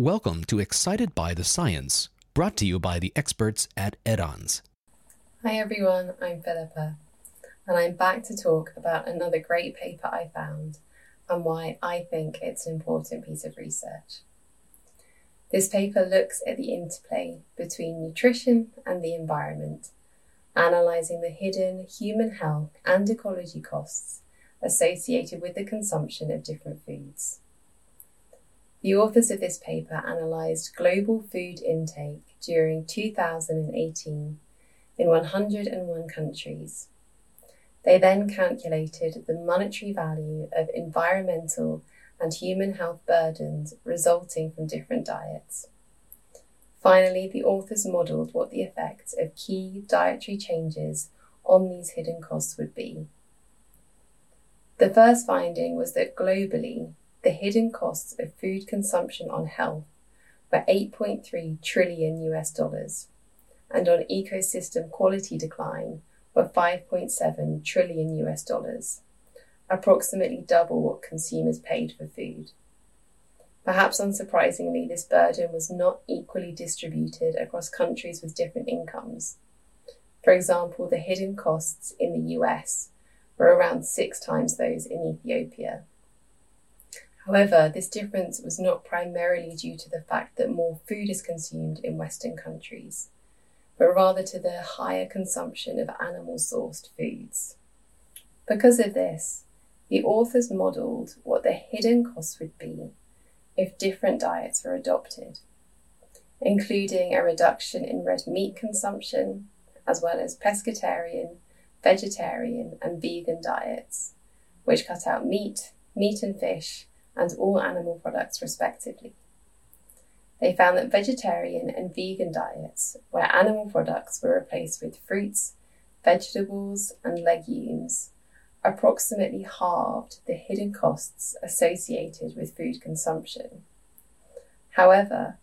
Welcome to Excited by the Science, brought to you by the experts at Edanz. Hi everyone, I'm Philippa, and I'm back to talk about another great paper I found and why I think it's an important piece of research. This paper looks at the interplay between nutrition and the environment, analysing the hidden human health and ecology costs associated with the consumption of different foods. The authors of this paper analysed global food intake during 2018 in 101 countries. They then calculated the monetary value of environmental and human health burdens resulting from different diets. Finally, the authors modelled what the effects of key dietary changes on these hidden costs would be. The first finding was that globally, the hidden costs of food consumption on health were 8.3 trillion US dollars, and on ecosystem quality decline were 5.7 trillion US dollars, approximately double what consumers paid for food. Perhaps unsurprisingly, this burden was not equally distributed across countries with different incomes. For example, the hidden costs in the US were around six times those in Ethiopia. However, this difference was not primarily due to the fact that more food is consumed in Western countries, but rather to the higher consumption of animal sourced foods. Because of this, the authors modelled what the hidden costs would be if different diets were adopted, including a reduction in red meat consumption, as well as pescatarian, vegetarian, and vegan diets, which cut out meat, meat and fish, and all animal products, respectively. They found that vegetarian and vegan diets, where animal products were replaced with fruits, vegetables, and legumes, approximately halved the hidden costs associated with food consumption. However,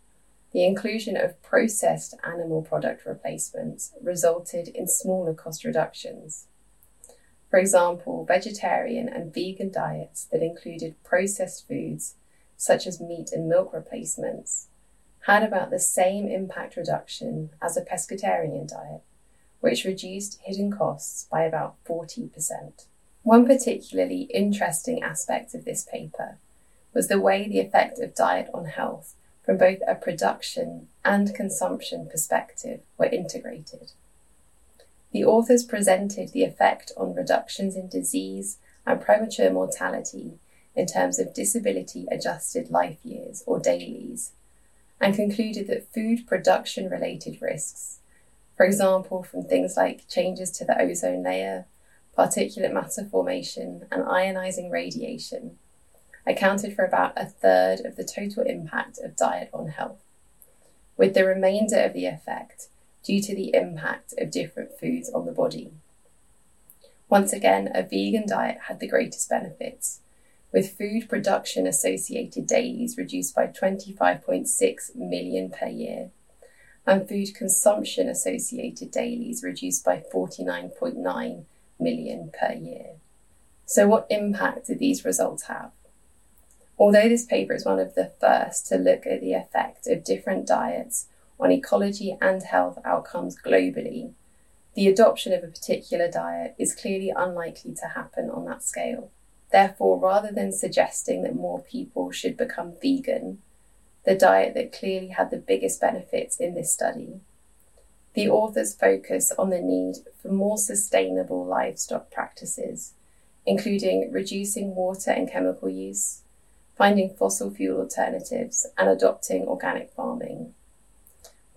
the inclusion of processed animal product replacements resulted in smaller cost reductions. For example, vegetarian and vegan diets that included processed foods, such as meat and milk replacements, had about the same impact reduction as a pescatarian diet, which reduced hidden costs by about 40%. One particularly interesting aspect of this paper was the way the effect of diet on health from both a production and consumption perspective were integrated. The authors presented the effect on reductions in disease and premature mortality in terms of disability adjusted life years or DALYs, and concluded that food production related risks, for example, from things like changes to the ozone layer, particulate matter formation, and ionizing radiation, accounted for about a third of the total impact of diet on health, with the remainder of the effect due to the impact of different foods on the body. Once again, a vegan diet had the greatest benefits, with food production associated DALYs reduced by 25.6 million per year, and food consumption associated DALYs reduced by 49.9 million per year. So, what impact did these results have? Although this paper is one of the first to look at the effect of different diets on ecology and health outcomes globally, the adoption of a particular diet is clearly unlikely to happen on that scale. Therefore, rather than suggesting that more people should become vegan, the diet that clearly had the biggest benefits in this study, the authors focus on the need for more sustainable livestock practices, including reducing water and chemical use, finding fossil fuel alternatives, and adopting organic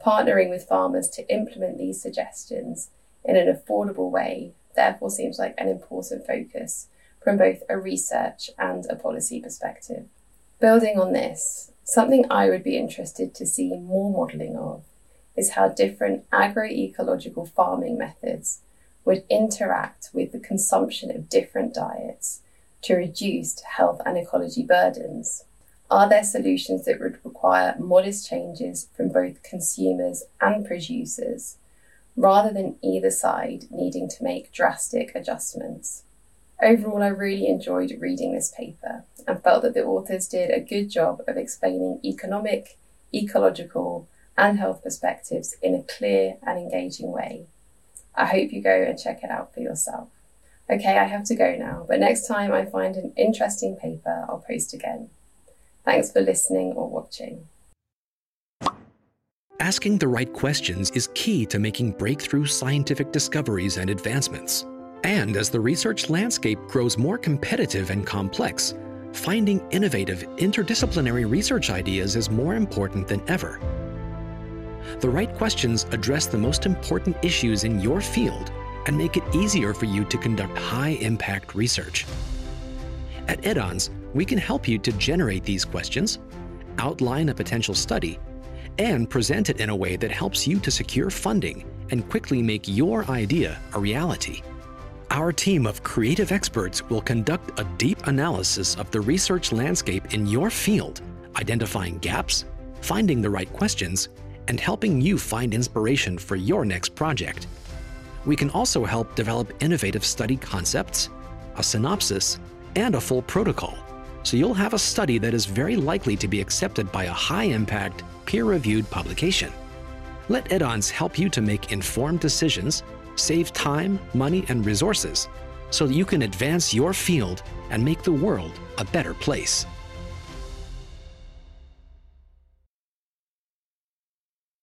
partnering with farmers to implement these suggestions in an affordable way therefore seems like an important focus from both a research and a policy perspective. Building on this, something I would be interested to see more modelling of is how different agroecological farming methods would interact with the consumption of different diets to reduce health and ecology burdens. Are there solutions that would require modest changes from both consumers and producers, rather than either side needing to make drastic adjustments? Overall, I really enjoyed reading this paper and felt that the authors did a good job of explaining economic, ecological, and health perspectives in a clear and engaging way. I hope you go and check it out for yourself. Okay, I have to go now, but next time I find an interesting paper, I'll post again. Thanks for listening or watching. Asking the right questions is key to making breakthrough scientific discoveries and advancements. And as the research landscape grows more competitive and complex, finding innovative, interdisciplinary research ideas is more important than ever. The right questions address the most important issues in your field and make it easier for you to conduct high impact research. At Edanz, we can help you to generate these questions, outline a potential study, and present it in a way that helps you to secure funding and quickly make your idea a reality. Our team of creative experts will conduct a deep analysis of the research landscape in your field, identifying gaps, finding the right questions, and helping you find inspiration for your next project. We can also help develop innovative study concepts, a synopsis, and a full protocol, so you'll have a study that is very likely to be accepted by a high impact, peer reviewed publication. Let Edanz help you to make informed decisions, save time, money, and resources so that you can advance your field and make the world a better place.